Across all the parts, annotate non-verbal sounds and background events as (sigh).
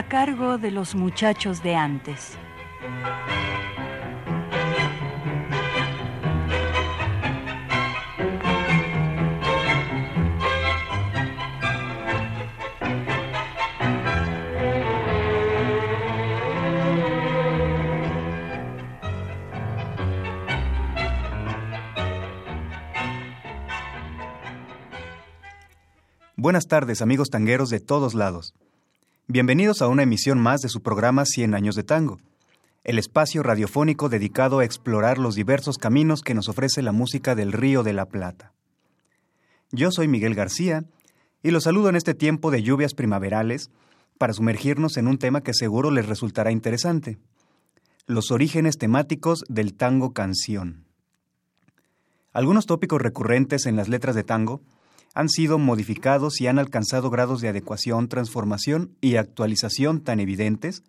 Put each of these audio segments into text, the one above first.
A cargo de los muchachos de antes. Buenas tardes, amigos tangueros de todos lados. Bienvenidos a una emisión más de su programa Cien años de tango, el espacio radiofónico dedicado a explorar los diversos caminos que nos ofrece la música del Río de la Plata. Yo soy Miguel García y los saludo en este tiempo de lluvias primaverales para sumergirnos en un tema que seguro les resultará interesante, los orígenes temáticos del tango canción. Algunos tópicos recurrentes en las letras de tango han sido modificados y han alcanzado grados de adecuación, transformación y actualización tan evidentes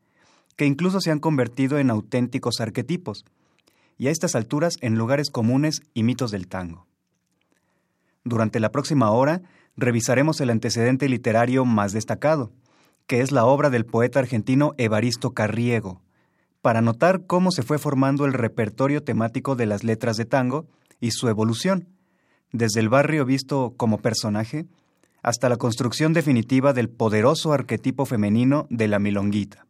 que incluso se han convertido en auténticos arquetipos, y a estas alturas en lugares comunes y mitos del tango. Durante la próxima hora revisaremos el antecedente literario más destacado, que es la obra del poeta argentino Evaristo Carriego, para notar cómo se fue formando el repertorio temático de las letras de tango y su evolución, desde el barrio visto como personaje hasta la construcción definitiva del poderoso arquetipo femenino de la milonguita.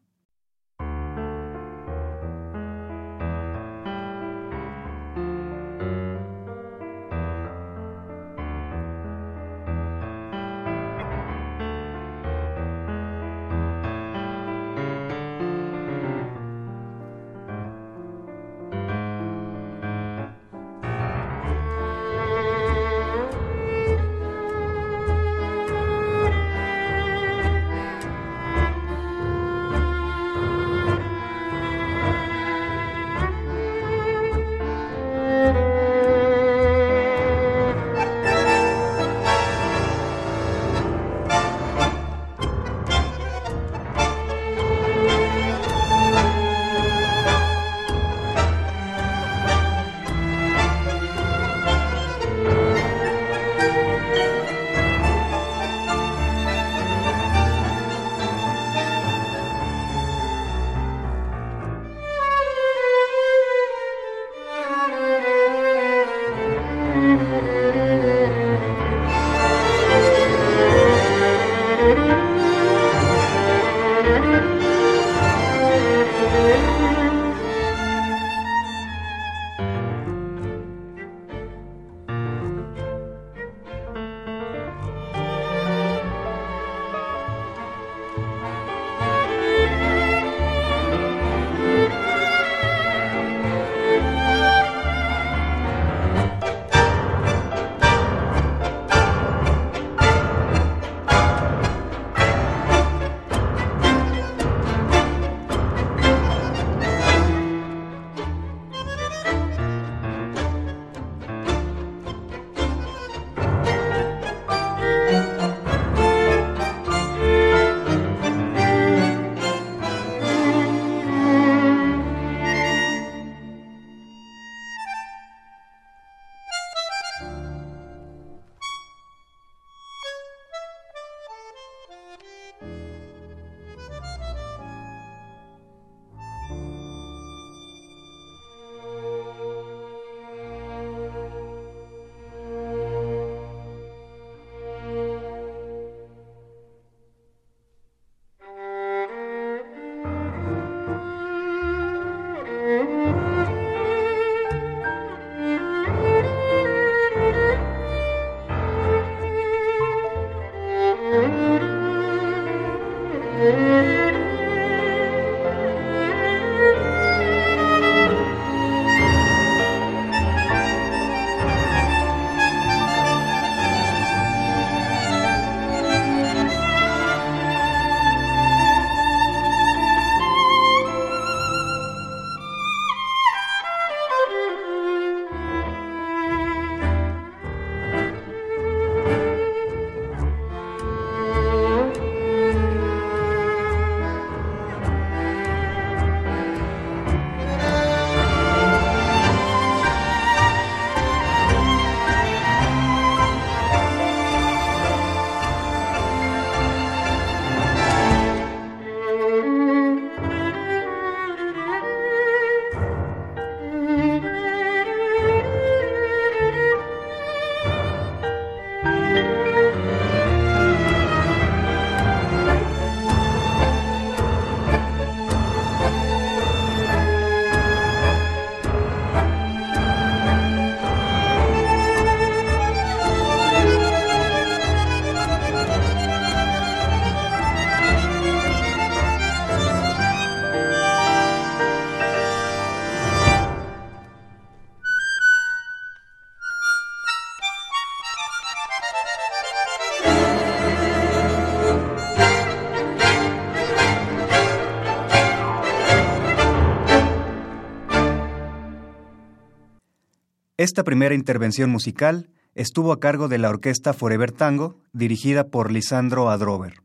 Esta primera intervención musical estuvo a cargo de la orquesta Forever Tango, dirigida por Lisandro Adrover.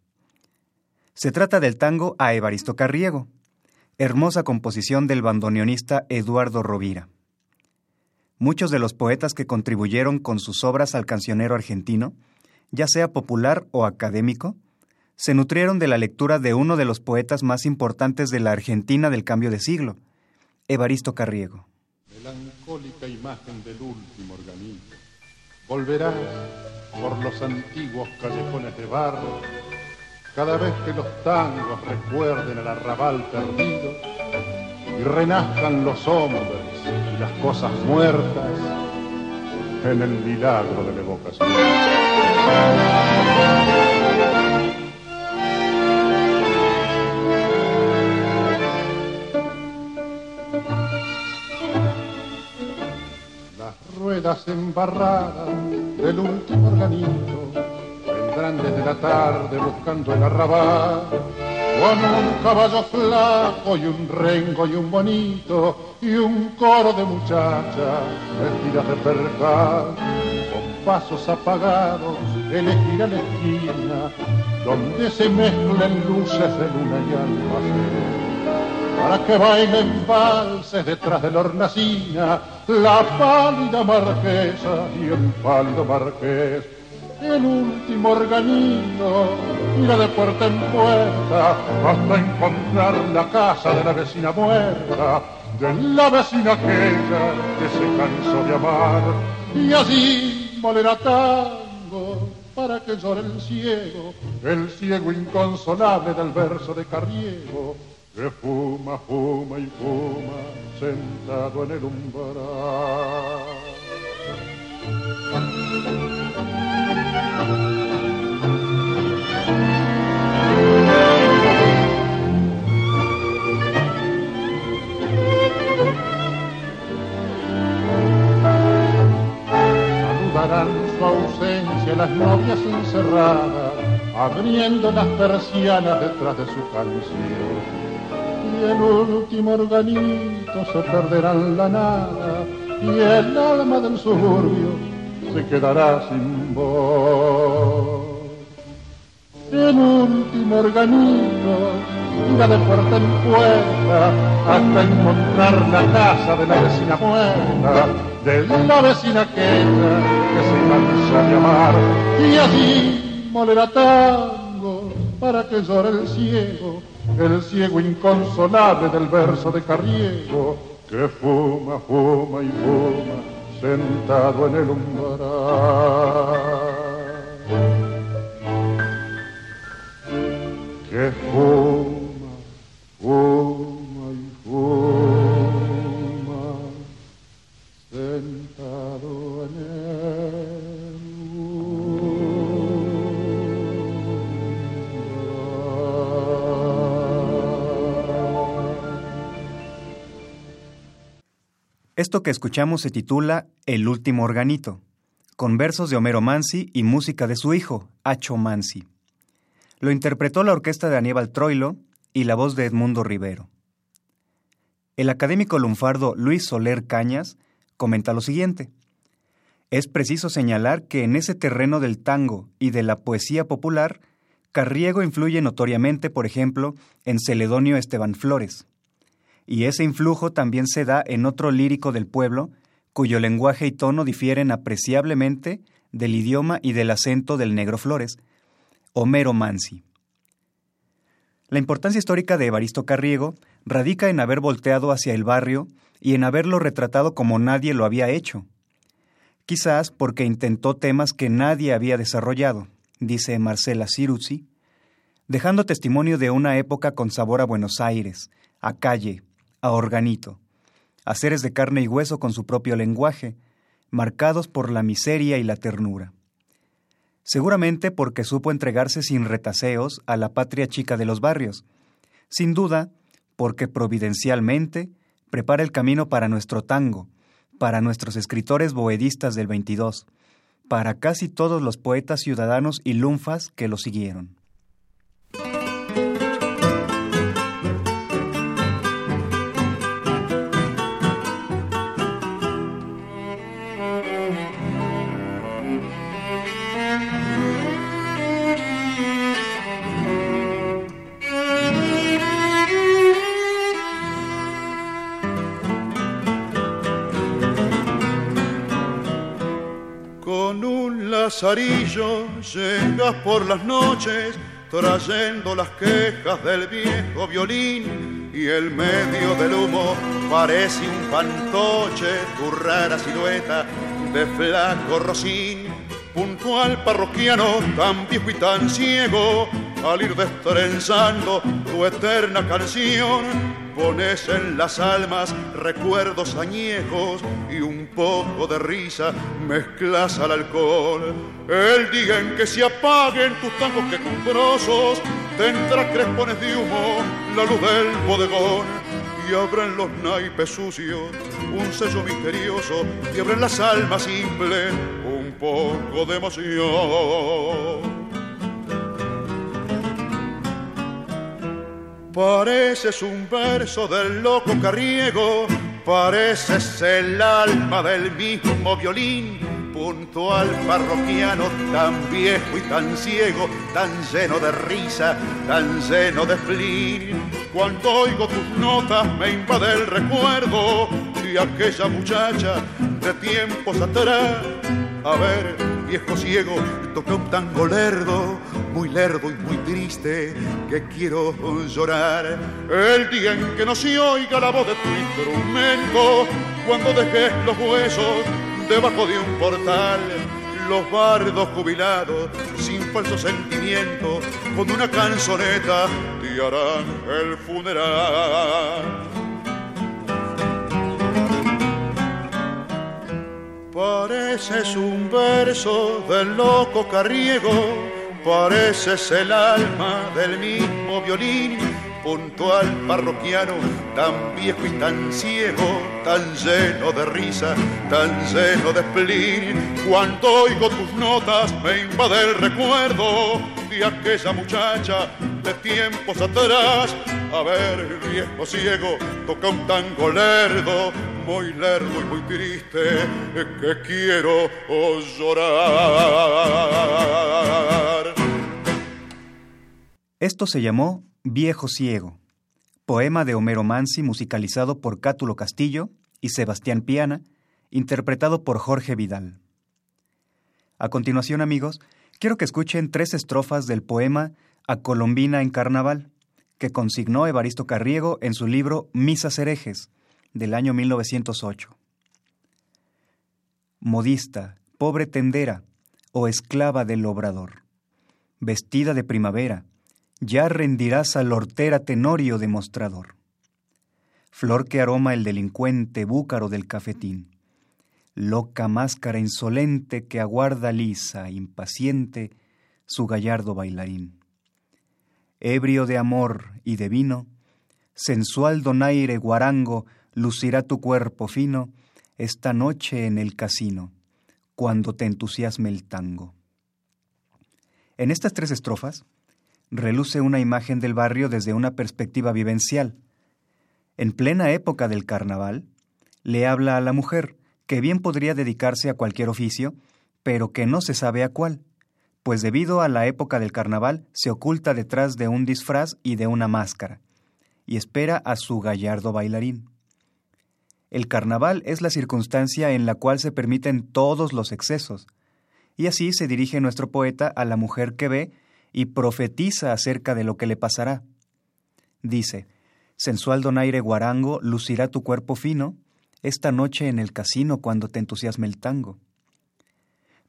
Se trata del tango a Evaristo Carriego, hermosa composición del bandoneonista Eduardo Rovira. Muchos de los poetas que contribuyeron con sus obras al cancionero argentino, ya sea popular o académico, se nutrieron de la lectura de uno de los poetas más importantes de la Argentina del cambio de siglo, Evaristo Carriego. Melancólica imagen del último organito, volverás por los antiguos callejones de barro, cada vez que los tangos recuerden el arrabal perdido y renazcan los hombres y las cosas muertas en el milagro de la evocación. Ruedas embarradas del último organito vendrán desde la tarde buscando el arrabal. Con un caballo flaco y un rengo y un bonito y un coro de muchachas vestidas de percal. Con pasos apagados elegirá la esquina donde se mezclen luces de luna y almacén para que bailen valses detrás de la hornacina la pálida marquesa y el pálido marqués. El último organino mira de puerta en puerta hasta encontrar la casa de la vecina muerta, de la vecina aquella que se cansó de amar. Y así molerá tango para que llore el ciego, el ciego inconsolable del verso de Carriego, que fuma, fuma y fuma sentado en el umbral. Su ausencia las novias encerradas, abriendo las persianas detrás de su canción. Y el último organito se perderá en la nada, y el alma del suburbio se quedará sin voz. El último organito irá de puerta en puerta hasta encontrar la casa de la vecina muerta, de la vecina aquella que se cansa de amar, y así molerá tango para que llore el ciego, el ciego inconsolable del verso de Carriego, que fuma, fuma y fuma sentado en el umbral. Que fuma, Esto que escuchamos se titula El último organito, con versos de Homero Mansi y música de su hijo, Acho Mansi. Lo interpretó la orquesta de Aníbal Troilo y la voz de Edmundo Rivero. El académico lunfardo Luis Soler Cañas comenta lo siguiente. Es preciso señalar que en ese terreno del tango y de la poesía popular, Carriego influye notoriamente, por ejemplo, en Celedonio Esteban Flores. Y ese influjo también se da en otro lírico del pueblo, cuyo lenguaje y tono difieren apreciablemente del idioma y del acento del negro Flores, Homero Mansi. La importancia histórica de Evaristo Carriego radica en haber volteado hacia el barrio y en haberlo retratado como nadie lo había hecho. Quizás porque intentó temas que nadie había desarrollado, dice Marcela Ciruzzi, dejando testimonio de una época con sabor a Buenos Aires, a calle, a organito, a seres de carne y hueso con su propio lenguaje, marcados por la miseria y la ternura. Seguramente porque supo entregarse sin retaseos a la patria chica de los barrios. Sin duda, porque providencialmente prepara el camino para nuestro tango, para nuestros escritores boedistas del 22, para casi todos los poetas ciudadanos y lunfas que lo siguieron. Lazarillo llegas por las noches trayendo las quejas del viejo violín y el medio del humo parece un fantoche, tu rara silueta de flaco rocín, puntual parroquiano tan viejo y tan ciego, al ir destrenzando tu eterna canción, pones en las almas recuerdos añejos y un poco de risa mezclas al alcohol. El día en que se apaguen tus tangos quejumbrosos, tendrá crespones de humo la luz del bodegón y abren los naipes sucios un sello misterioso y abren las almas simples un poco de emoción. Pareces un verso del loco carriego, pareces el alma del mismo violín, puntual parroquiano, tan viejo y tan ciego, tan lleno de risa, tan lleno de spleen. Cuando oigo tus notas me invade el recuerdo de aquella muchacha de tiempos atrás. A ver, viejo ciego, toca un tango lerdo muy lerdo y muy triste que quiero llorar. El día en que no se oiga la voz de tu instrumento, cuando dejes los huesos debajo de un portal, los bardos jubilados, sin falso sentimiento, con una canzoneta te harán el funeral. Pareces un verso del loco carriego pareces el alma del mismo violín, puntual parroquiano, tan viejo y tan ciego, tan lleno de risa, tan lleno de spleen. Cuando oigo tus notas me invade el recuerdo de aquella muchacha de tiempos atrás. A ver, viejo ciego, toca un tango lerdo, muy lerdo y muy triste, que quiero llorar. Esto se llamó Viejo Ciego, poema de Homero Mansi musicalizado por Cátulo Castillo y Sebastián Piana, interpretado por Jorge Vidal. A continuación, amigos, quiero que escuchen tres estrofas del poema A Colombina en Carnaval, que consignó Evaristo Carriego en su libro Misas herejes, del año 1908. Modista, pobre tendera, o esclava del obrador, vestida de primavera, ya rendirás al hortera tenorio demostrador. Flor que aroma el delincuente búcaro del cafetín, loca máscara insolente que aguarda lisa, impaciente, su gallardo bailarín. Ebrio de amor y de vino, sensual donaire guarango, lucirá tu cuerpo fino esta noche en el casino, cuando te entusiasme el tango. En estas tres estrofas, reluce una imagen del barrio desde una perspectiva vivencial. En plena época del carnaval, le habla a la mujer, que bien podría dedicarse a cualquier oficio, pero que no se sabe a cuál, pues debido a la época del carnaval se oculta detrás de un disfraz y de una máscara, y espera a su gallardo bailarín. El carnaval es la circunstancia en la cual se permiten todos los excesos, y así se dirige nuestro poeta a la mujer que ve y profetiza acerca de lo que le pasará. Dice, sensual donaire guarango, lucirá tu cuerpo fino esta noche en el casino cuando te entusiasme el tango.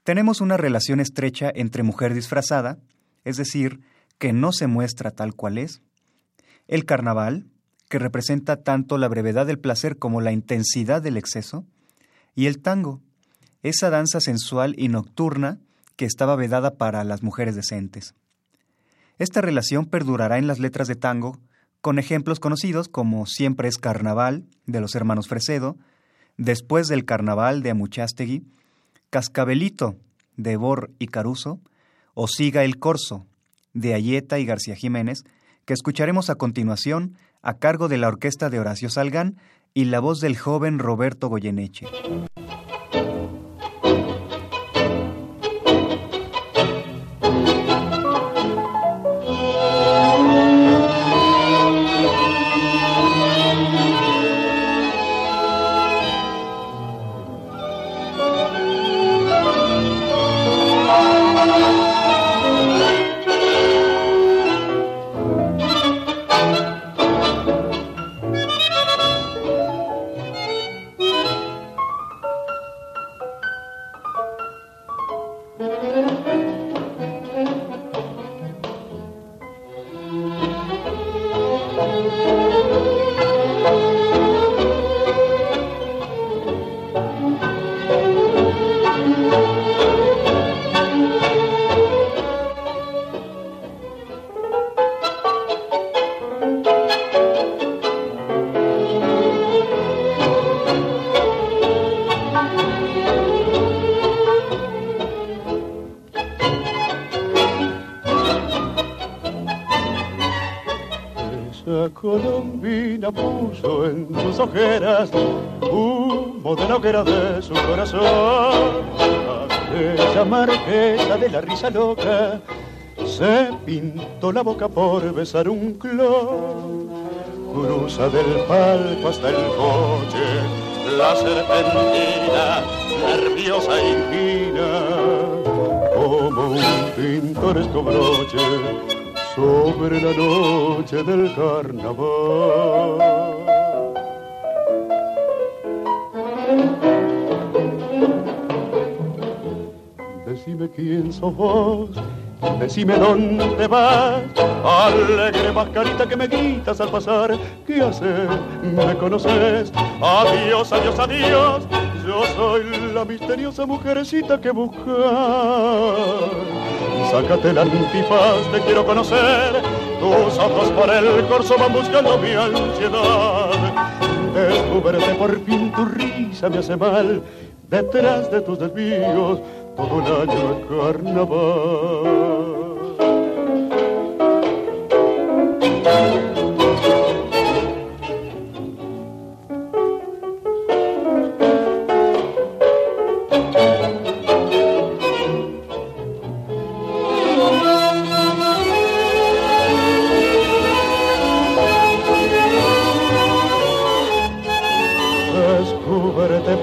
Tenemos una relación estrecha entre mujer disfrazada, es decir, que no se muestra tal cual es, el carnaval, que representa tanto la brevedad del placer como la intensidad del exceso, y el tango, esa danza sensual y nocturna que estaba vedada para las mujeres decentes. Esta relación perdurará en las letras de tango, con ejemplos conocidos como Siempre es Carnaval, de los hermanos Fresedo, Después del Carnaval, de Amuchastegui, Cascabelito, de Bor y Caruso, o Siga el Corso, de Ayeta y García Jiménez, que escucharemos a continuación a cargo de la orquesta de Horacio Salgán y la voz del joven Roberto Goyeneche. Humo de la hoguera de su corazón. Aquella marquesa de la risa loca se pintó la boca por besar un clon. Cruza del palco hasta el coche, la serpentina, nerviosa y fina, como un pintoresco broche sobre la noche del carnaval. Sos vos Decime dónde vas, alegre mascarita que me gritas al pasar. ¿Qué haces? ¿Me conoces? Adiós, adiós, adiós. Yo soy la misteriosa mujercita que buscas. Sácate la antifaz, te quiero conocer. Tus ojos por el corso van buscando mi ansiedad. Descúbrete por fin, tu risa me hace mal. Detrás de tus desvíos todo el año es carnaval. Descúbrete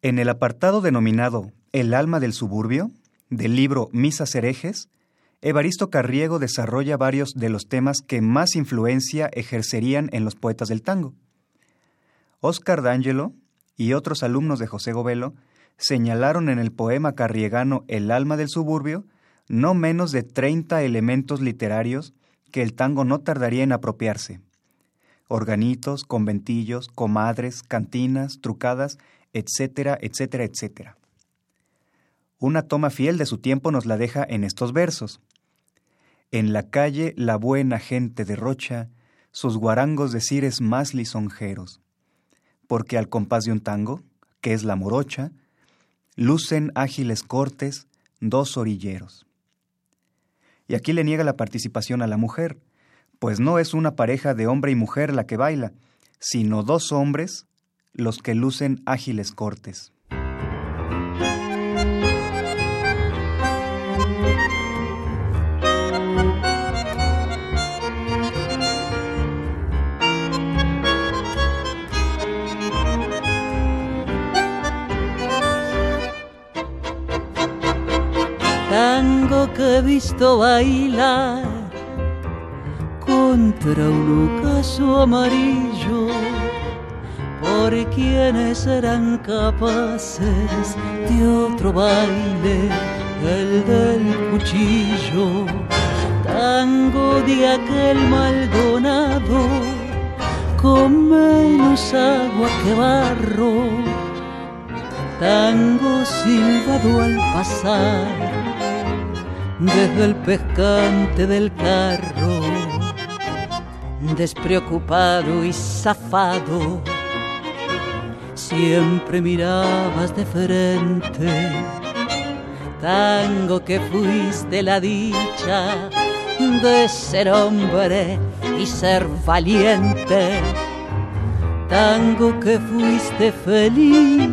en el apartado denominado El alma del suburbio, del libro Misas herejes, Evaristo Carriego desarrolla varios de los temas que más influencia ejercerían en los poetas del tango. Oscar D'Angelo y otros alumnos de José Govelo señalaron en el poema carriegano El alma del suburbio no menos de 30 elementos literarios que el tango no tardaría en apropiarse organitos, conventillos, comadres, cantinas, trucadas, etcétera, etcétera, etcétera. Una toma fiel de su tiempo nos la deja en estos versos. En la calle la buena gente derrocha sus guarangos de cires más lisonjeros, porque al compás de un tango, que es la morocha, lucen ágiles cortes dos orilleros. Y aquí le niega la participación a la mujer, pues no es una pareja de hombre y mujer la que baila, sino dos hombres los que lucen ágiles cortes. Tango que he visto bailar contra un ocaso amarillo por quienes serán capaces de otro baile, el del cuchillo, tango de aquel Maldonado, con menos agua que barro, tango silbado al pasar desde el pescante del carro despreocupado y zafado, siempre mirabas de frente. Tango que fuiste la dicha de ser hombre y ser valiente. Tango que fuiste feliz,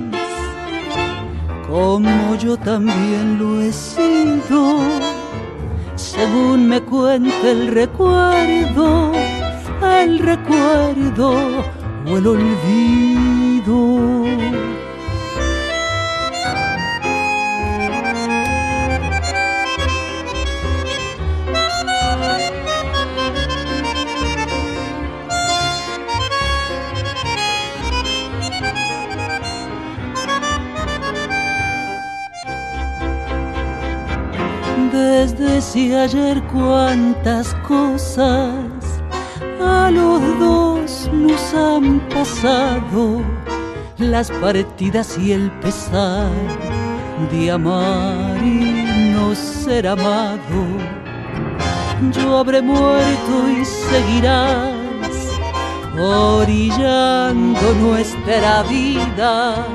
como yo también lo he sido, según me cuenta el recuerdo el recuerdo o el olvido. Desde si ayer cuántas cosas a los dos nos han pasado las partidas y el pesar de amar y no ser amado. Yo habré muerto y seguirás orillando nuestra vida.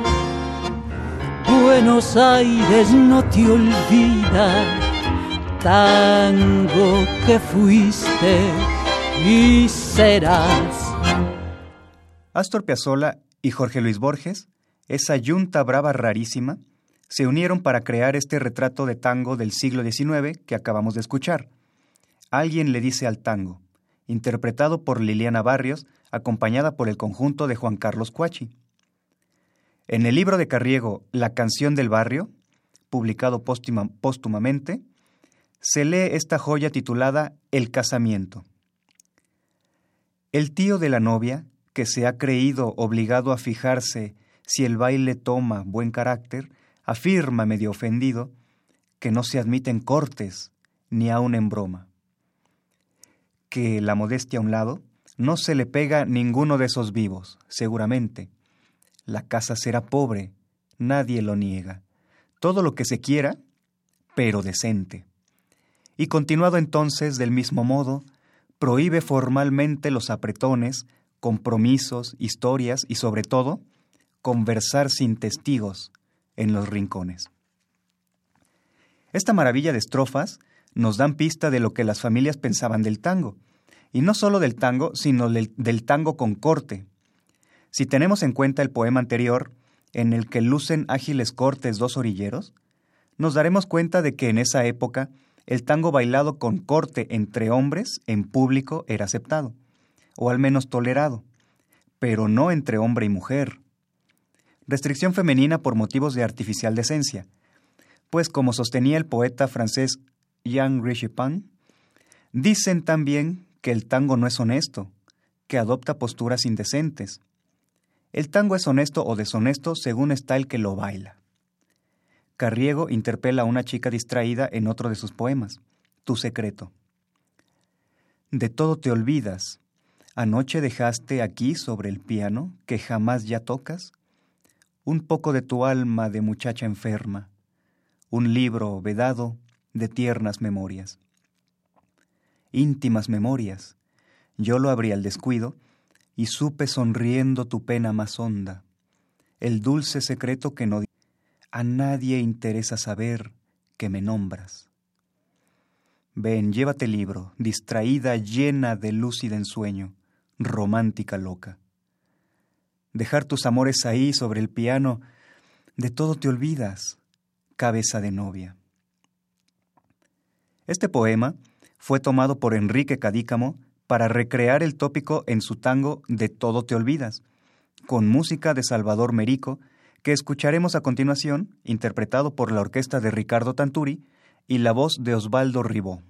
Buenos Aires no te olvida, tango que fuiste y serás. Astor Piazzolla y Jorge Luis Borges, esa yunta brava rarísima, se unieron para crear este retrato de tango del siglo XIX que acabamos de escuchar. Alguien le dice al tango, interpretado por Liliana Barrios, acompañada por el conjunto de Juan Carlos Cuachi. En el libro de Carriego La canción del barrio, publicado póstumamente, se lee esta joya titulada El casamiento. El tío de la novia, que se ha creído obligado a fijarse si el baile toma buen carácter, afirma medio ofendido que no se admiten cortes ni aun en broma. Que la modestia a un lado, no se le pega ninguno de esos vivos, seguramente, la casa será pobre, nadie lo niega. Todo lo que se quiera, pero decente. Y continuado entonces del mismo modo, prohíbe formalmente los apretones, compromisos, historias y sobre todo, conversar sin testigos en los rincones. Esta maravilla de estrofas nos dan pista de lo que las familias pensaban del tango, y no solo del tango, sino del, del tango con corte, si tenemos en cuenta el poema anterior, en el que lucen ágiles cortes dos orilleros, nos daremos cuenta de que en esa época el tango bailado con corte entre hombres en público era aceptado, o al menos tolerado, pero no entre hombre y mujer. Restricción femenina por motivos de artificial decencia, pues como sostenía el poeta francés Jean Richepin, dicen también que el tango no es honesto, que adopta posturas indecentes, el tango es honesto o deshonesto según está el que lo baila. Carriego interpela a una chica distraída en otro de sus poemas, Tu secreto. De todo te olvidas. Anoche dejaste aquí sobre el piano, que jamás ya tocas, un poco de tu alma de muchacha enferma, un libro vedado de tiernas memorias. Íntimas memorias. Yo lo abrí al descuido y supe sonriendo tu pena más honda, el dulce secreto que no a nadie interesa saber que me nombras. Ven, llévate el libro, distraída, llena de lúcida ensueño, romántica loca. Dejar tus amores ahí sobre el piano, de todo te olvidas, cabeza de novia. Este poema fue tomado por Enrique Cadícamo para recrear el tópico en su tango De todo te olvidas, con música de Salvador Merico, que escucharemos a continuación, interpretado por la orquesta de Ricardo Tanturi y la voz de Osvaldo Ribó.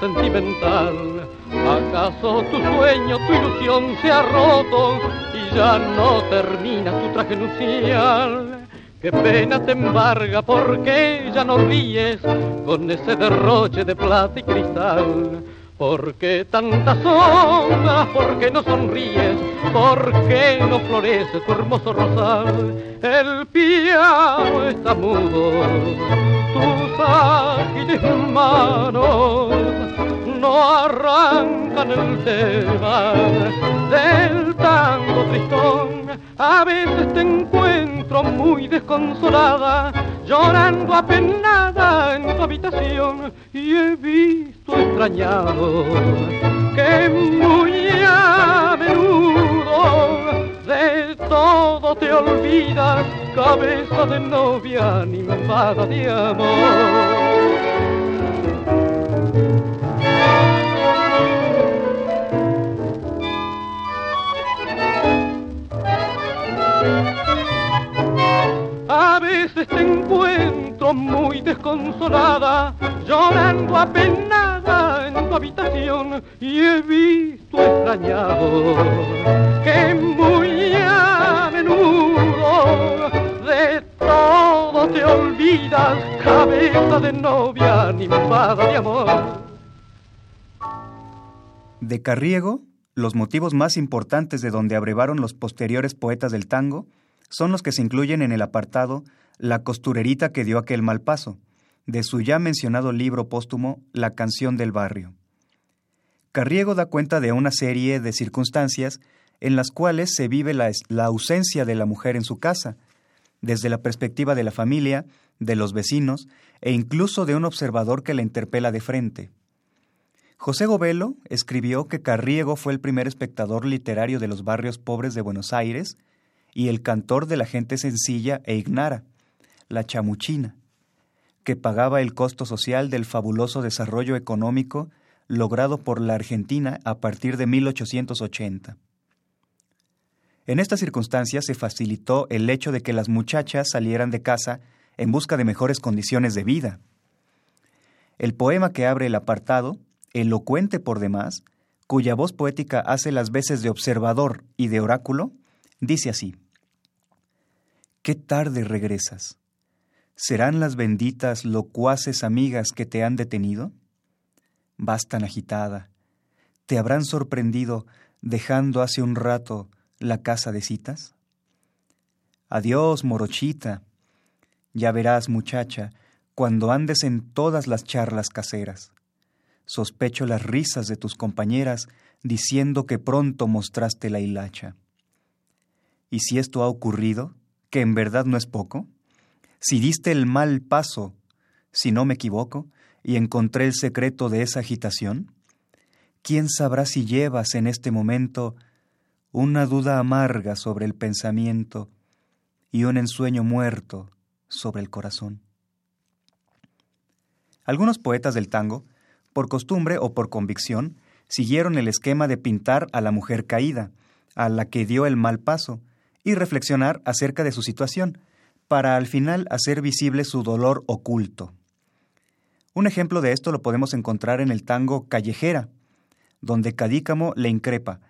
Sentimental. ¿Acaso tu sueño, tu ilusión se ha roto y ya no termina tu traje nupcial? Qué pena te embarga porque ya no ríes con ese derroche de plata y cristal. ¿Por qué tantas sombras? ¿Por qué no sonríes? ¿Por qué no florece tu hermoso rosal? El piano está mudo, tus ágiles manos no arrancan el tema del tango tristón. A veces te encuentro muy desconsolada, llorando apenada en tu habitación, y he visto extrañado que muy a menudo de todo te olvidas, cabeza de novia ninfada de amor. A veces te encuentro muy desconsolada, llorando en tu habitación y he visto extrañado de todo te olvidas, cabeza de novia de amor. De Carriego, los motivos más importantes de donde abrevaron los posteriores poetas del tango son los que se incluyen en el apartado La costurerita que dio aquel mal paso, de su ya mencionado libro póstumo La canción del barrio. Carriego da cuenta de una serie de circunstancias en las cuales se vive la, ausencia de la mujer en su casa, desde la perspectiva de la familia, de los vecinos e incluso de un observador que la interpela de frente. José Govelo escribió que Carriego fue el primer espectador literario de los barrios pobres de Buenos Aires y el cantor de la gente sencilla e ignara, la chamuchina, que pagaba el costo social del fabuloso desarrollo económico logrado por la Argentina a partir de 1880. En estas circunstancias se facilitó el hecho de que las muchachas salieran de casa en busca de mejores condiciones de vida. El poema que abre el apartado, elocuente por demás, cuya voz poética hace las veces de observador y de oráculo, dice así. ¿Qué tarde regresas? ¿Serán las benditas locuaces amigas que te han detenido? Vas tan agitada. ¿Te habrán sorprendido dejando hace un rato la casa de citas? Adiós, morochita. Ya verás, muchacha, cuando andes en todas las charlas caseras. Sospecho las risas de tus compañeras diciendo que pronto mostraste la hilacha. ¿Y si esto ha ocurrido? que en verdad no es poco? Si diste el mal paso, si no me equivoco, y encontré el secreto de esa agitación, ¿quién sabrá si llevas en este momento una duda amarga sobre el pensamiento y un ensueño muerto sobre el corazón? Algunos poetas del tango, por costumbre o por convicción, siguieron el esquema de pintar a la mujer caída, a la que dio el mal paso, y reflexionar acerca de su situación, para al final hacer visible su dolor oculto. Un ejemplo de esto lo podemos encontrar en el tango Callejera, donde Cadícamo le increpa,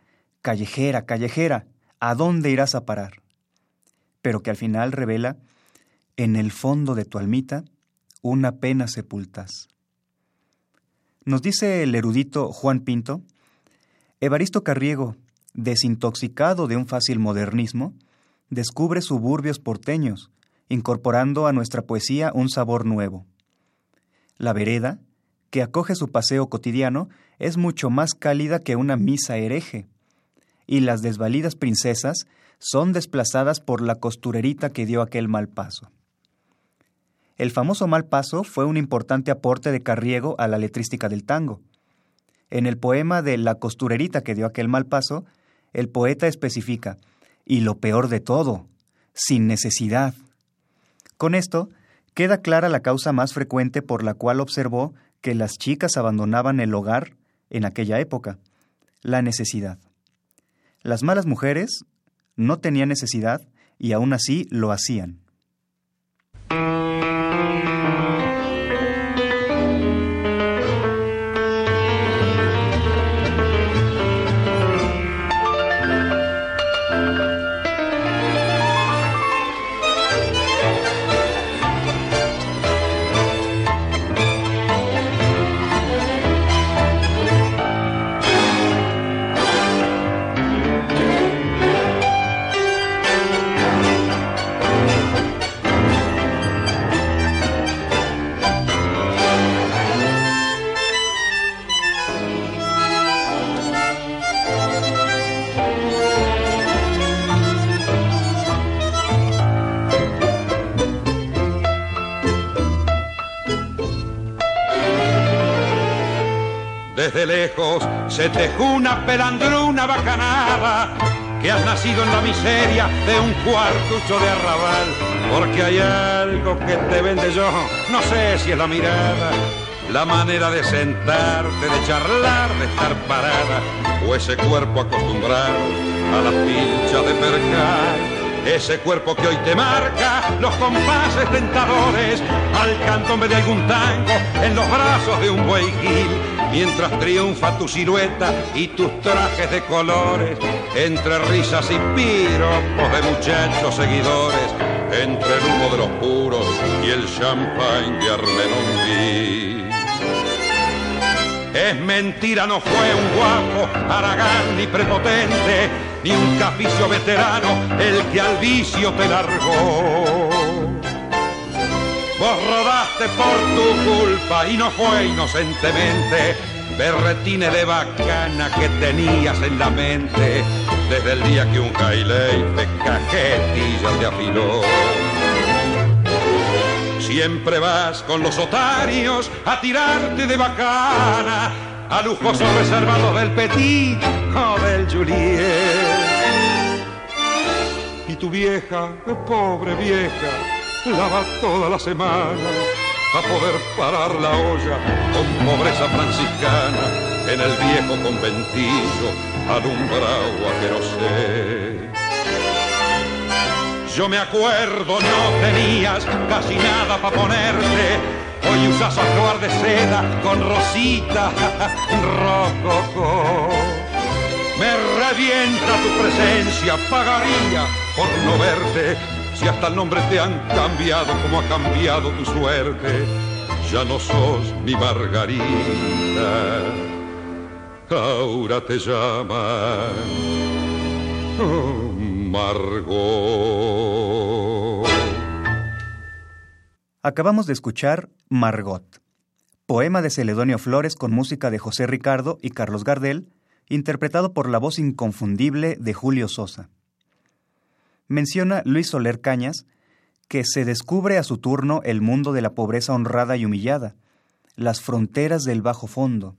Callejera, callejera, ¿a dónde irás a parar? Pero que al final revela, en el fondo de tu almita, una pena sepultas. Nos dice el erudito Juan Pinto, Evaristo Carriego, desintoxicado de un fácil modernismo, descubre suburbios porteños, incorporando a nuestra poesía un sabor nuevo. La vereda, que acoge su paseo cotidiano, es mucho más cálida que una misa hereje, y las desvalidas princesas son desplazadas por la costurerita que dio aquel mal paso. El famoso mal paso fue un importante aporte de Carriego a la letrística del tango. En el poema de La costurerita que dio aquel mal paso, el poeta especifica y lo peor de todo, sin necesidad. Con esto, queda clara la causa más frecuente por la cual observó que las chicas abandonaban el hogar en aquella época, la necesidad. Las malas mujeres no tenían necesidad y aún así lo hacían. Desde lejos se te una pelandruna bacanada que has nacido en la miseria de un cuartucho de arrabal. Porque hay algo que te vende yo, no sé si es la mirada, la manera de sentarte, de charlar, de estar parada, o ese cuerpo acostumbrado a las pinchas de percal ese cuerpo que hoy te marca los compases tentadores al cantombe de algún tango en los brazos de un buey gil mientras triunfa tu silueta y tus trajes de colores entre risas y piropos de muchachos seguidores entre el humo de los puros y el champagne de Armenonville es mentira, no fue un guapo, aragán ni prepotente, ni un capicio veterano el que al vicio te largó. Vos rodaste por tu culpa y no fue inocentemente berretines de bacana que tenías en la mente desde el día que un Cailey de cajetilla te afiló. Siempre vas con los otarios a tirarte de bacana a lujosos reservados del Petit o del Juliet. Y tu vieja, pobre vieja, lava toda la semana a poder parar la olla con pobreza franciscana en el viejo conventillo alumbrado a que no sé. Yo me acuerdo, no tenías casi nada para ponerte. Hoy usas actuar de seda con rosita (laughs) rococo. Me revienta tu presencia, pagaría por no verte. Si hasta el nombre te han cambiado como ha cambiado tu suerte, ya no sos mi Margarita, ahora te llaman. Oh, Margot. Acabamos de escuchar Margot, poema de Celedonio Flores con música de José Ricardo y Carlos Gardel, interpretado por la voz inconfundible de Julio Sosa. Menciona Luis Soler Cañas que se descubre a su turno el mundo de la pobreza honrada y humillada, las fronteras del bajo fondo,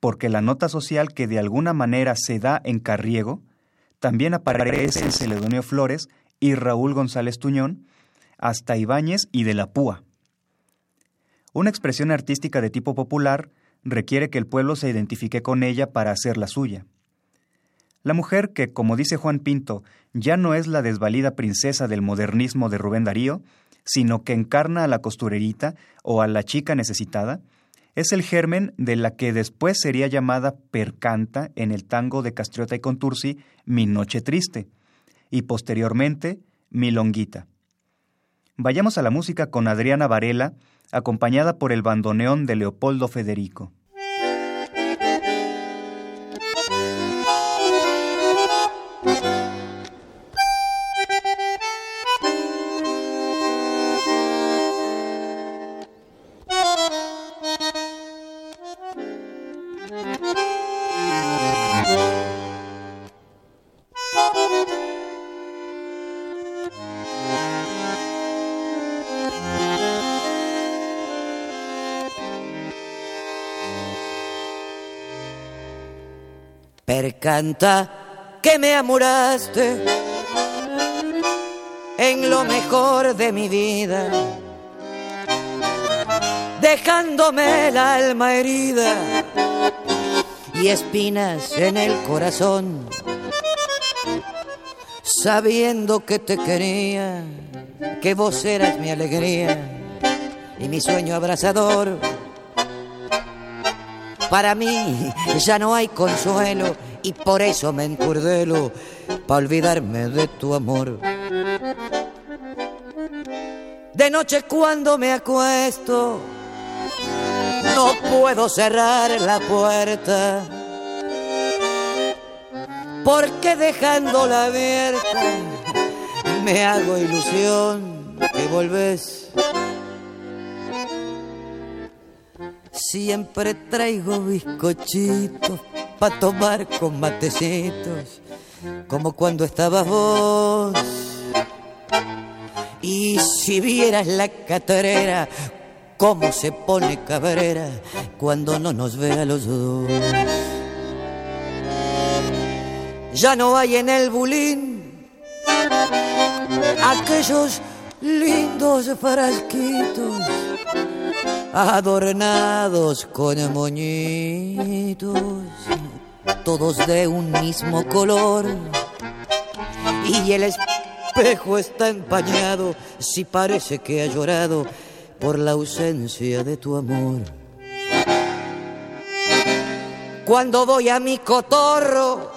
porque la nota social que de alguna manera se da en Carriego también aparecen Celedonio Flores y Raúl González Tuñón, hasta Ibáñez y de la Púa. Una expresión artística de tipo popular requiere que el pueblo se identifique con ella para hacerla suya. La mujer que, como dice Juan Pinto, ya no es la desvalida princesa del modernismo de Rubén Darío, sino que encarna a la costurerita o a la chica necesitada, es el germen de la que después sería llamada percanta en el tango de Castriota y Contursi Mi Noche Triste, y posteriormente Mi Longuita. Vayamos a la música con Adriana Varela, acompañada por el bandoneón de Leopoldo Federico. Canta que me amuraste en lo mejor de mi vida, dejándome el alma herida y espinas en el corazón, sabiendo que te quería, que vos eras mi alegría y mi sueño abrazador. Para mí ya no hay consuelo y por eso me encurdelo para olvidarme de tu amor. De noche cuando me acuesto, no puedo cerrar la puerta, porque dejándola abierta me hago ilusión que volvés. Siempre traigo bizcochitos para tomar con matecitos, como cuando estabas vos. Y si vieras la catarera cómo se pone cabrera cuando no nos ve a los dos. Ya no hay en el bulín aquellos lindos frasquitos adornados con moñitos, todos de un mismo color. Y el espejo está empañado, si parece que ha llorado por la ausencia de tu amor. Cuando voy a mi cotorro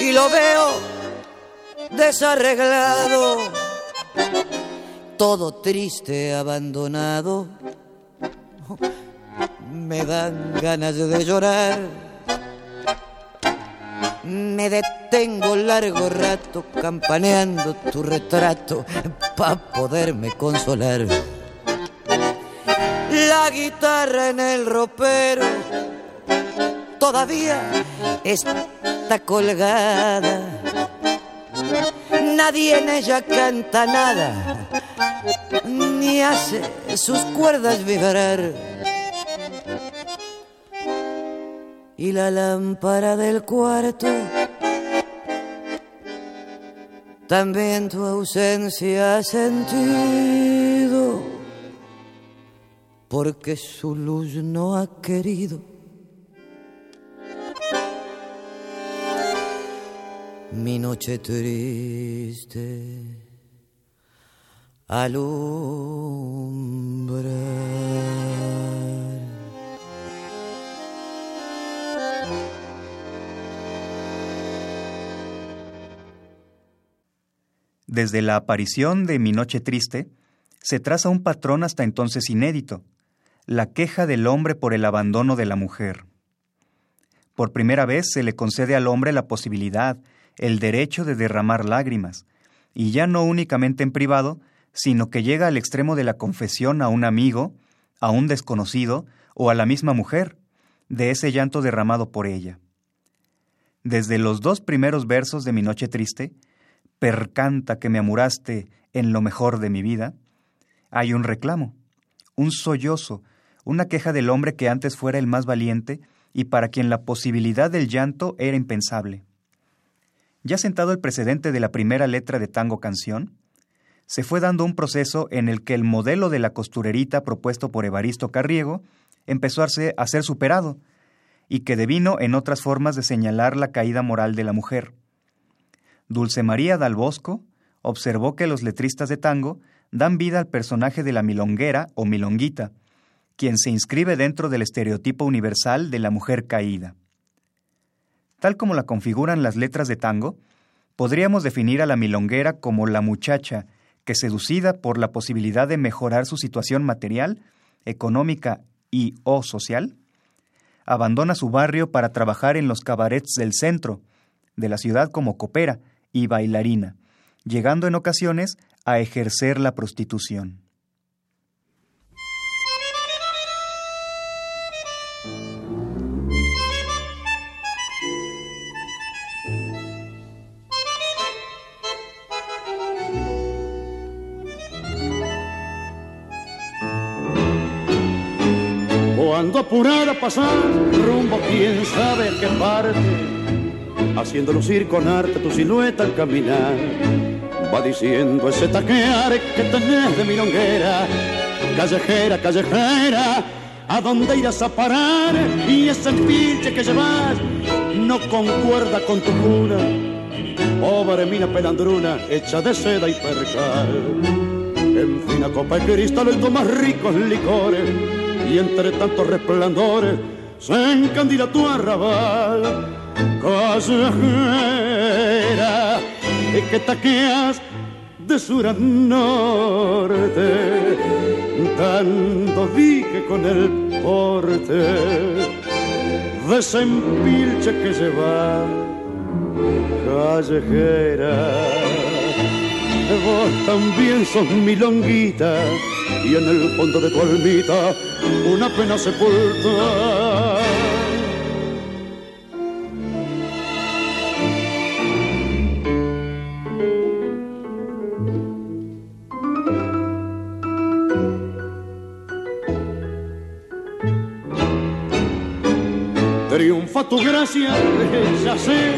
y lo veo desarreglado, todo triste, abandonado, me dan ganas de llorar. Me detengo largo rato campaneando tu retrato para poderme consolar. La guitarra en el ropero todavía está colgada. Nadie en ella canta nada, ni hace sus cuerdas vibrar. Y la lámpara del cuarto, también tu ausencia ha sentido, porque su luz no ha querido mi noche triste. Desde la aparición de Mi Noche Triste, se traza un patrón hasta entonces inédito, la queja del hombre por el abandono de la mujer. Por primera vez se le concede al hombre la posibilidad, el derecho de derramar lágrimas, y ya no únicamente en privado, sino que llega al extremo de la confesión a un amigo, a un desconocido o a la misma mujer, de ese llanto derramado por ella. Desde los dos primeros versos de Mi Noche Triste, Percanta que me amuraste en lo mejor de mi vida, hay un reclamo, un sollozo, una queja del hombre que antes fuera el más valiente y para quien la posibilidad del llanto era impensable. Ya sentado el precedente de la primera letra de Tango Canción, se fue dando un proceso en el que el modelo de la costurerita propuesto por Evaristo Carriego empezó a ser, superado, y que devino en otras formas de señalar la caída moral de la mujer. Dulce María Dal Bosco observó que los letristas de tango dan vida al personaje de la milonguera o milonguita, quien se inscribe dentro del estereotipo universal de la mujer caída. Tal como la configuran las letras de tango, podríamos definir a la milonguera como la muchacha que, seducida por la posibilidad de mejorar su situación material, económica y o social, abandona su barrio para trabajar en los cabarets del centro de la ciudad como copera, y bailarina, llegando en ocasiones a ejercer la prostitución. Cuando apurara a pasar rumbo quién sabe a qué parte haciendo lucir con arte tu silueta al caminar. Va diciendo ese taquear que tenés de milonguera, callejera, callejera, ¿a dónde irás a parar? Y ese pinche que llevas no concuerda con tu cuna. Pobre mina pelandruna, hecha de seda y percal. En fina copa de cristal y más ricos licores, y entre tantos resplandores se encandila tu arrabal callejera que taqueas de sur a norte, dando dique con el porte de ese que lleva callejera. Vos también sos milonguita y en el fondo de tu almita una pena sepulta. Triunfa tu gracia, ya sé,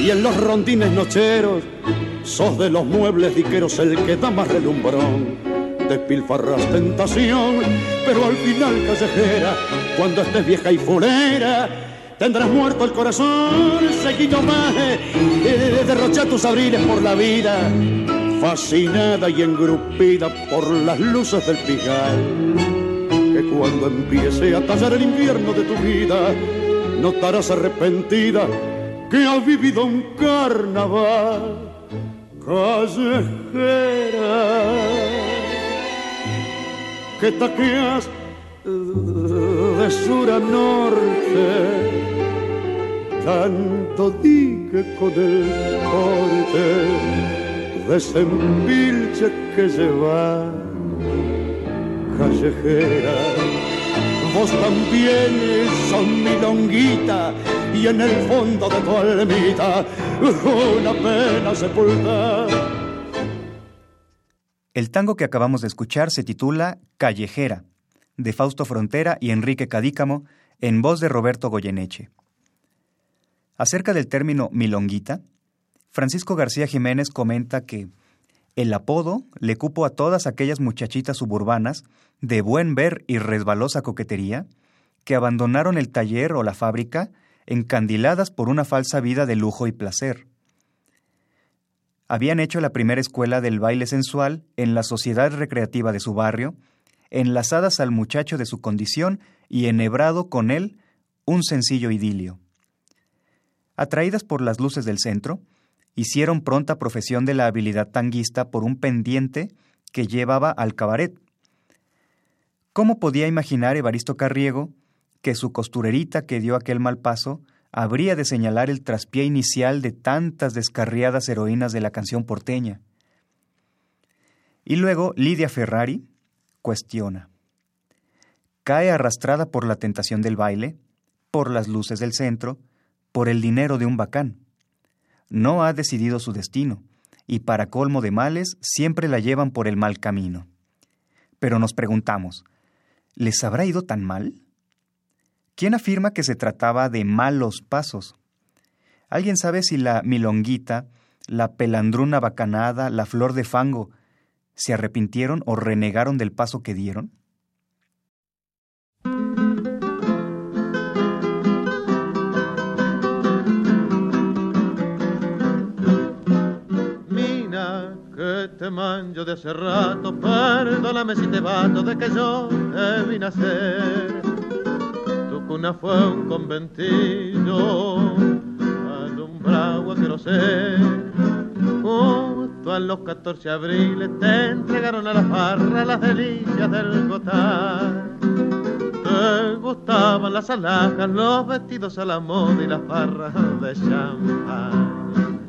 y en los rondines nocheros sos de los muebles diqueros el que da más relumbrón Despilfarras tentación, pero al final callejera, cuando estés vieja y fulera, tendrás muerto el corazón, seguido más, eh, derrocha tus abriles por la vida, fascinada y engrupida por las luces del pigal. Que cuando empiece a tallar el invierno de tu vida, notarás arrepentida que has vivido un carnaval callejera que taqueas de sur a norte tanto dique con el corte de que lleva callejera vos también son mi longuita y en el fondo de tu almita una pena sepultar. El tango que acabamos de escuchar se titula Callejera, de Fausto Frontera y Enrique Cadícamo, en voz de Roberto Goyeneche. Acerca del término milonguita, Francisco García Jiménez comenta que el apodo le cupo a todas aquellas muchachitas suburbanas de buen ver y resbalosa coquetería que abandonaron el taller o la fábrica encandiladas por una falsa vida de lujo y placer. Habían hecho la primera escuela del baile sensual en la sociedad recreativa de su barrio, enlazadas al muchacho de su condición y enhebrado con él un sencillo idilio. Atraídas por las luces del centro, hicieron pronta profesión de la habilidad tanguista por un pendiente que llevaba al cabaret. ¿Cómo podía imaginar Evaristo Carriego que su costurerita que dio aquel mal paso habría de señalar el traspié inicial de tantas descarriadas heroínas de la canción porteña. Y luego Lidia Ferrari cuestiona. Cae arrastrada por la tentación del baile, por las luces del centro, por el dinero de un bacán. No ha decidido su destino, y para colmo de males siempre la llevan por el mal camino. Pero nos preguntamos, ¿les habrá ido tan mal? ¿Quién afirma que se trataba de malos pasos? ¿Alguien sabe si la milonguita, la pelandruna bacanada, la flor de fango, se arrepintieron o renegaron del paso que dieron? Mina, que te manjo de hace rato, perdóname si te bato de que yo te vine a una fue un conventillo, alumbrado que no sé. Justo a los 14 abriles te entregaron a la farra las delicias del gotar. Te gustaban las alhajas, los vestidos a la moda y las farras de champán.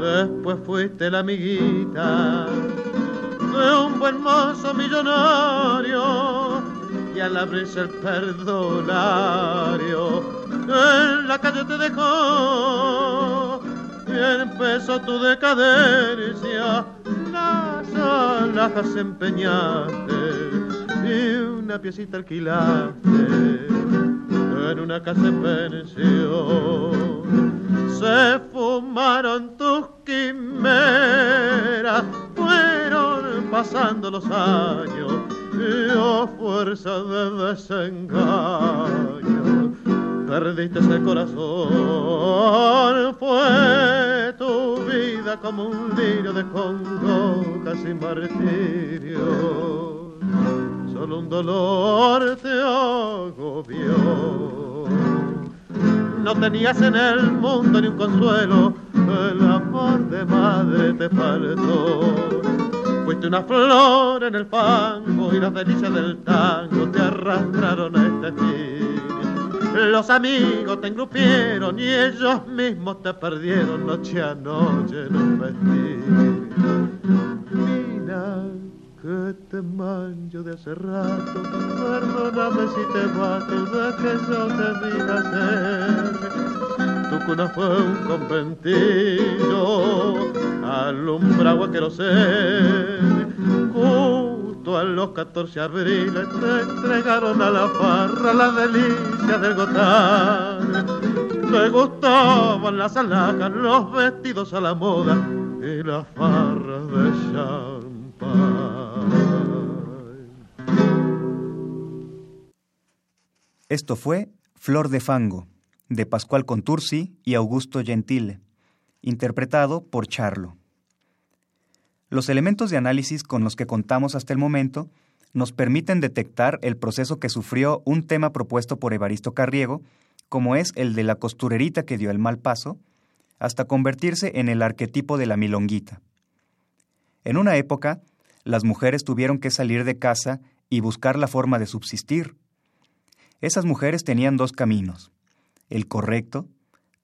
Después fuiste la amiguita de un buen mozo millonario al abrirse el perdonario en la calle te dejó y empezó tu decadencia. Las alhajas empeñaste y una piecita alquilaste en una casa de pensión. Se fumaron tus quimeras fueron pasando los años y a fuerza de desengaño perdiste ese corazón. Fue tu vida como un lirio de congo casi martirio. Solo un dolor te agobió. No tenías en el mundo ni un consuelo, el amor de madre te faltó Fuiste una flor en el fango y las delicias del tango te arrastraron a este fin. Los amigos te engrupieron y ellos mismos te perdieron noche a noche en un vestir. Mira que te manjo de hace rato, perdóname si te mato de que yo te vi nacer tu cuna fue un conventillo, alumbrado que lo sé. Justo a los 14 abriles te entregaron a la farra la delicia del gotán. te gustaban las alhajas, los vestidos a la moda y las farras de champán. Esto fue Flor de Fango, de Pascual Contursi y Augusto Gentile, interpretado por Charlo. Los elementos de análisis con los que contamos hasta el momento nos permiten detectar el proceso que sufrió un tema propuesto por Evaristo Carriego, como es el de la costurerita que dio el mal paso, hasta convertirse en el arquetipo de la milonguita. En una época, las mujeres tuvieron que salir de casa y buscar la forma de subsistir. Esas mujeres tenían dos caminos. El correcto,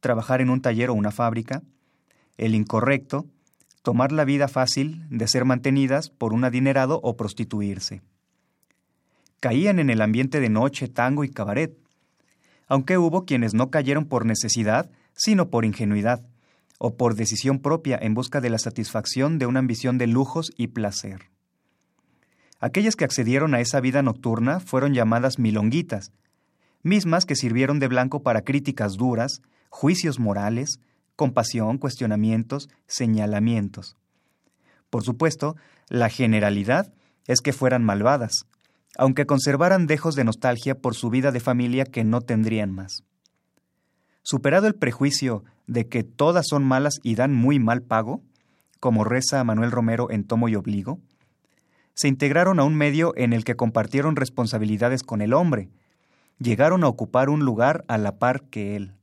trabajar en un taller o una fábrica. El incorrecto, tomar la vida fácil de ser mantenidas por un adinerado o prostituirse. Caían en el ambiente de noche, tango y cabaret, aunque hubo quienes no cayeron por necesidad, sino por ingenuidad, o por decisión propia en busca de la satisfacción de una ambición de lujos y placer. Aquellas que accedieron a esa vida nocturna fueron llamadas milonguitas, mismas que sirvieron de blanco para críticas duras, juicios morales, compasión, cuestionamientos, señalamientos. Por supuesto, la generalidad es que fueran malvadas, aunque conservaran dejos de nostalgia por su vida de familia que no tendrían más. Superado el prejuicio de que todas son malas y dan muy mal pago, como reza Manuel Romero en Tomo y Obligo, se integraron a un medio en el que compartieron responsabilidades con el hombre, llegaron a ocupar un lugar a la par que él.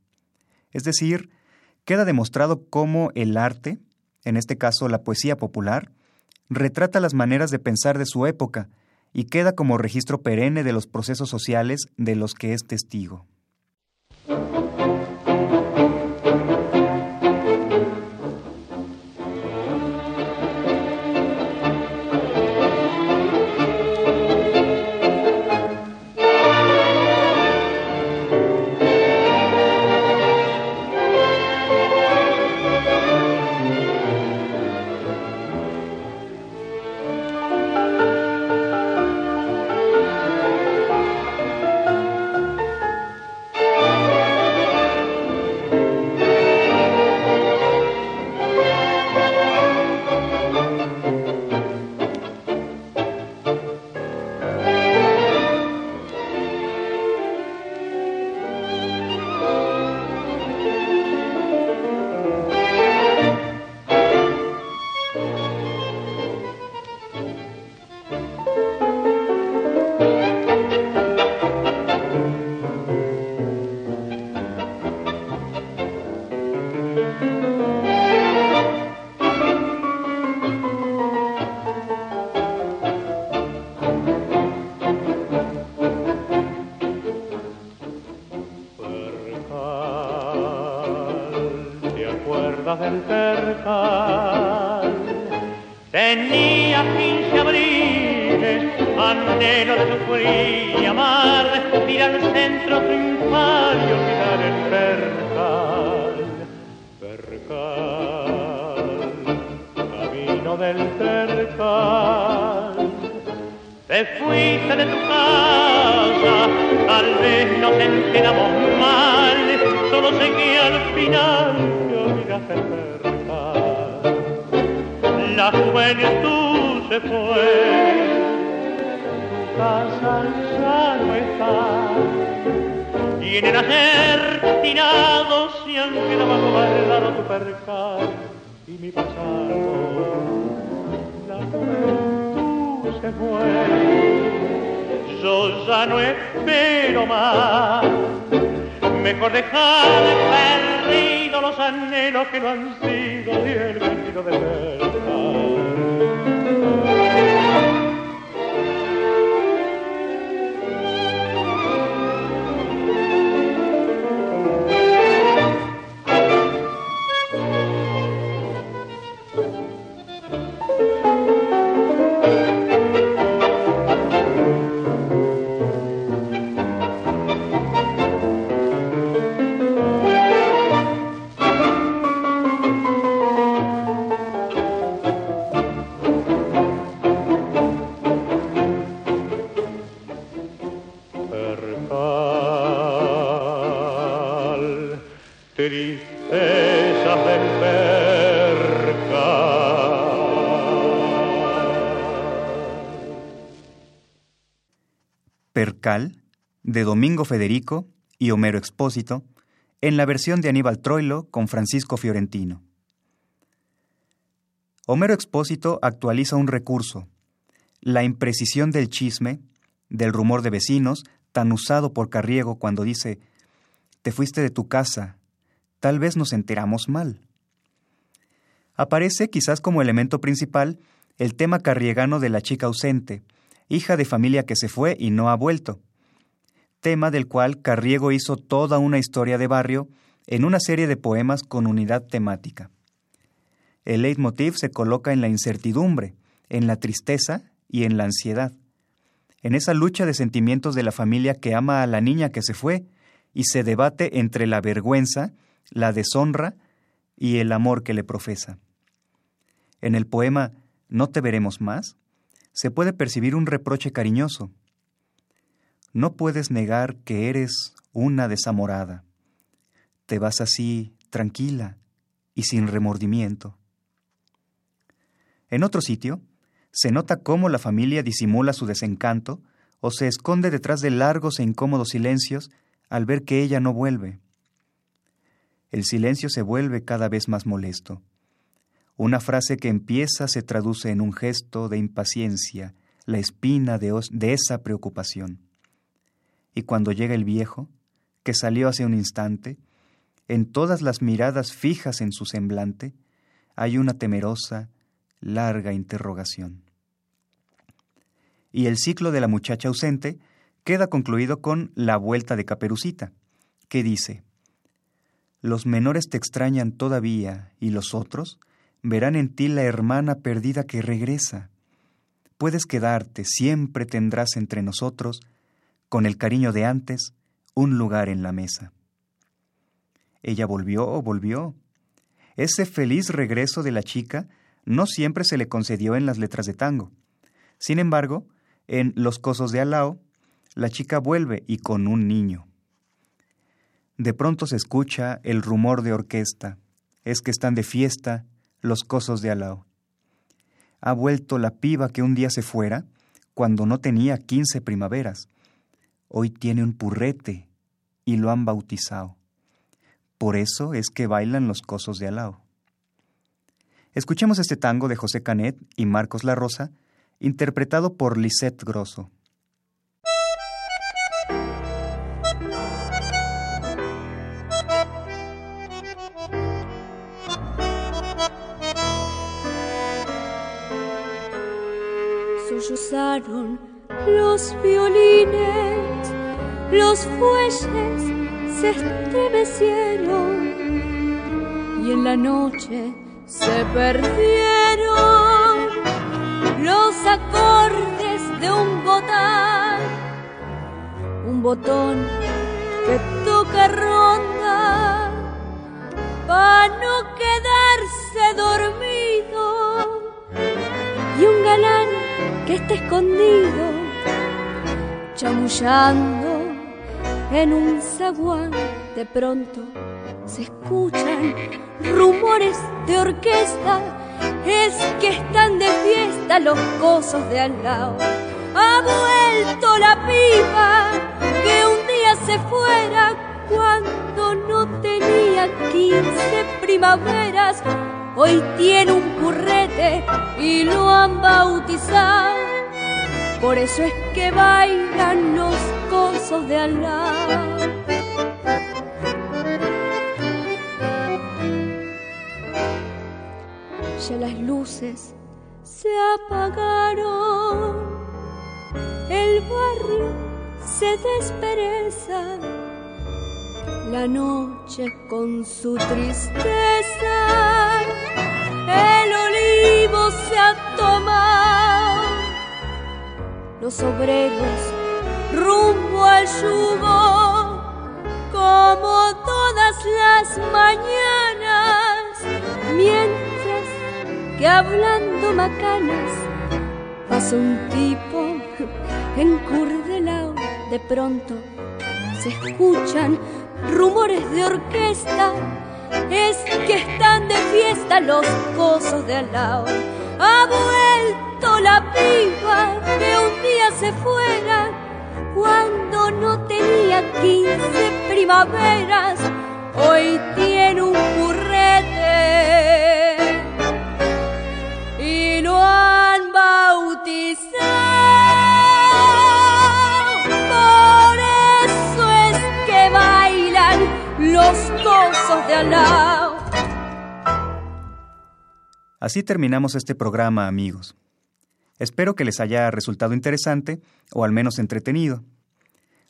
Es decir, queda demostrado cómo el arte, en este caso la poesía popular, retrata las maneras de pensar de su época y queda como registro perenne de los procesos sociales de los que es testigo. Tenía quince abriles, anhelo de sufrir y amar, ir al centro triunfal y olvidar el percal, percal, camino del percal. Te fuiste de tu casa, tal vez nos enteramos mal, solo sé que al final te olvidaste el percal la juventud se fue. Casa ya no está, y en el ayer tirado se han quedado guardado tu percal y mi pasado. La juventud se fue, yo ya no espero más. Mejor dejar perdido los anhelos que no han sido y el camino de ver. De Domingo Federico y Homero Expósito, en la versión de Aníbal Troilo con Francisco Fiorentino. Homero Expósito actualiza un recurso, la imprecisión del chisme, del rumor de vecinos, tan usado por Carriego cuando dice, te fuiste de tu casa, tal vez nos enteramos mal. Aparece quizás como elemento principal el tema carriegano de la chica ausente, hija de familia que se fue y no ha vuelto, tema del cual Carriego hizo toda una historia de barrio en una serie de poemas con unidad temática. El leitmotiv se coloca en la incertidumbre, en la tristeza y en la ansiedad, en esa lucha de sentimientos de la familia que ama a la niña que se fue y se debate entre la vergüenza, la deshonra y el amor que le profesa. En el poema No te veremos más, se puede percibir un reproche cariñoso. No puedes negar que eres una desamorada. Te vas así, tranquila y sin remordimiento. En otro sitio, se nota cómo la familia disimula su desencanto o se esconde detrás de largos e incómodos silencios al ver que ella no vuelve. El silencio se vuelve cada vez más molesto. Una frase que empieza se traduce en un gesto de impaciencia, la espina de, esa preocupación. Y cuando llega el viejo, que salió hace un instante, en todas las miradas fijas en su semblante, hay una temerosa, larga interrogación. Y el ciclo de la muchacha ausente queda concluido con la vuelta de Caperucita, que dice, Los menores te extrañan todavía y los otros verán en ti la hermana perdida que regresa. Puedes quedarte, siempre tendrás entre nosotros, con el cariño de antes, un lugar en la mesa. Ella volvió volvió. Ese feliz regreso de la chica no siempre se le concedió en las letras de tango. Sin embargo, en Los Cosos de Alao, la chica vuelve y con un niño. De pronto se escucha el rumor de orquesta. Es que están de fiesta los cosos de Alao. Ha vuelto la piba que un día se fuera cuando no tenía quince primaveras. Hoy tiene un purrete y lo han bautizado. Por eso es que bailan los cosos de Alao. Escuchemos este tango de José Canet y Marcos La Rosa, interpretado por Lisette Grosso. Los violines, los fuelles se estremecieron y en la noche se perdieron los acordes de un botón, un botón que toca ronda para no quedarse dormido y un galán que está escondido chamullando en un zaguán de pronto se escuchan rumores de orquesta, es que están de fiesta los cosos de al lado. Ha vuelto la pipa que un día se fuera cuando no tenía quince primaveras. Hoy tiene un currete y lo han bautizado. Por eso es que bailan los cosos de al lado. ya las luces se apagaron, el barrio se despereza, la noche con su tristeza, el olivo se ha tomado, los obreros rumbo al yugo, como todas las mañanas, mientras que hablando macanas pasa un tipo encurdelao. De pronto se escuchan rumores de orquesta. Es que están de fiesta los cosos de al lado. Ha vuelto la piba que un día se fuera cuando no tenía quince primaveras, hoy tiene un currete y lo han bautizado. Así terminamos este programa, amigos. Espero que les haya resultado interesante o al menos entretenido.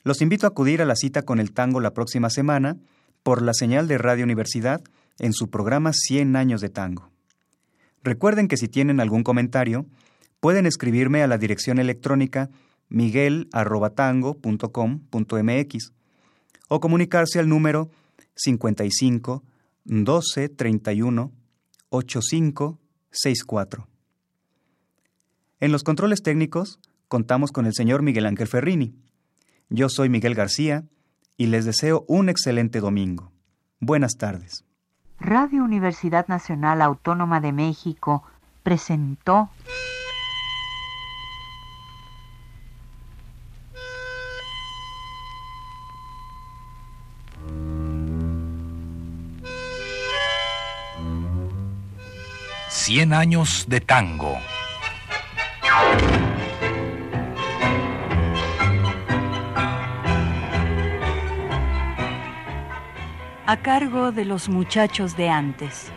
Los invito a acudir a la cita con el tango la próxima semana por la señal de Radio Universidad en su programa 100 años de tango. Recuerden que si tienen algún comentario, pueden escribirme a la dirección electrónica miguel@tango.com.mx o comunicarse al número 55 12 31 85 64. En los controles técnicos contamos con el señor Miguel Ángel Ferrini. Yo soy Miguel García y les deseo un excelente domingo. Buenas tardes. Radio Universidad Nacional Autónoma de México presentó Cien años de tango. A cargo de los muchachos de antes.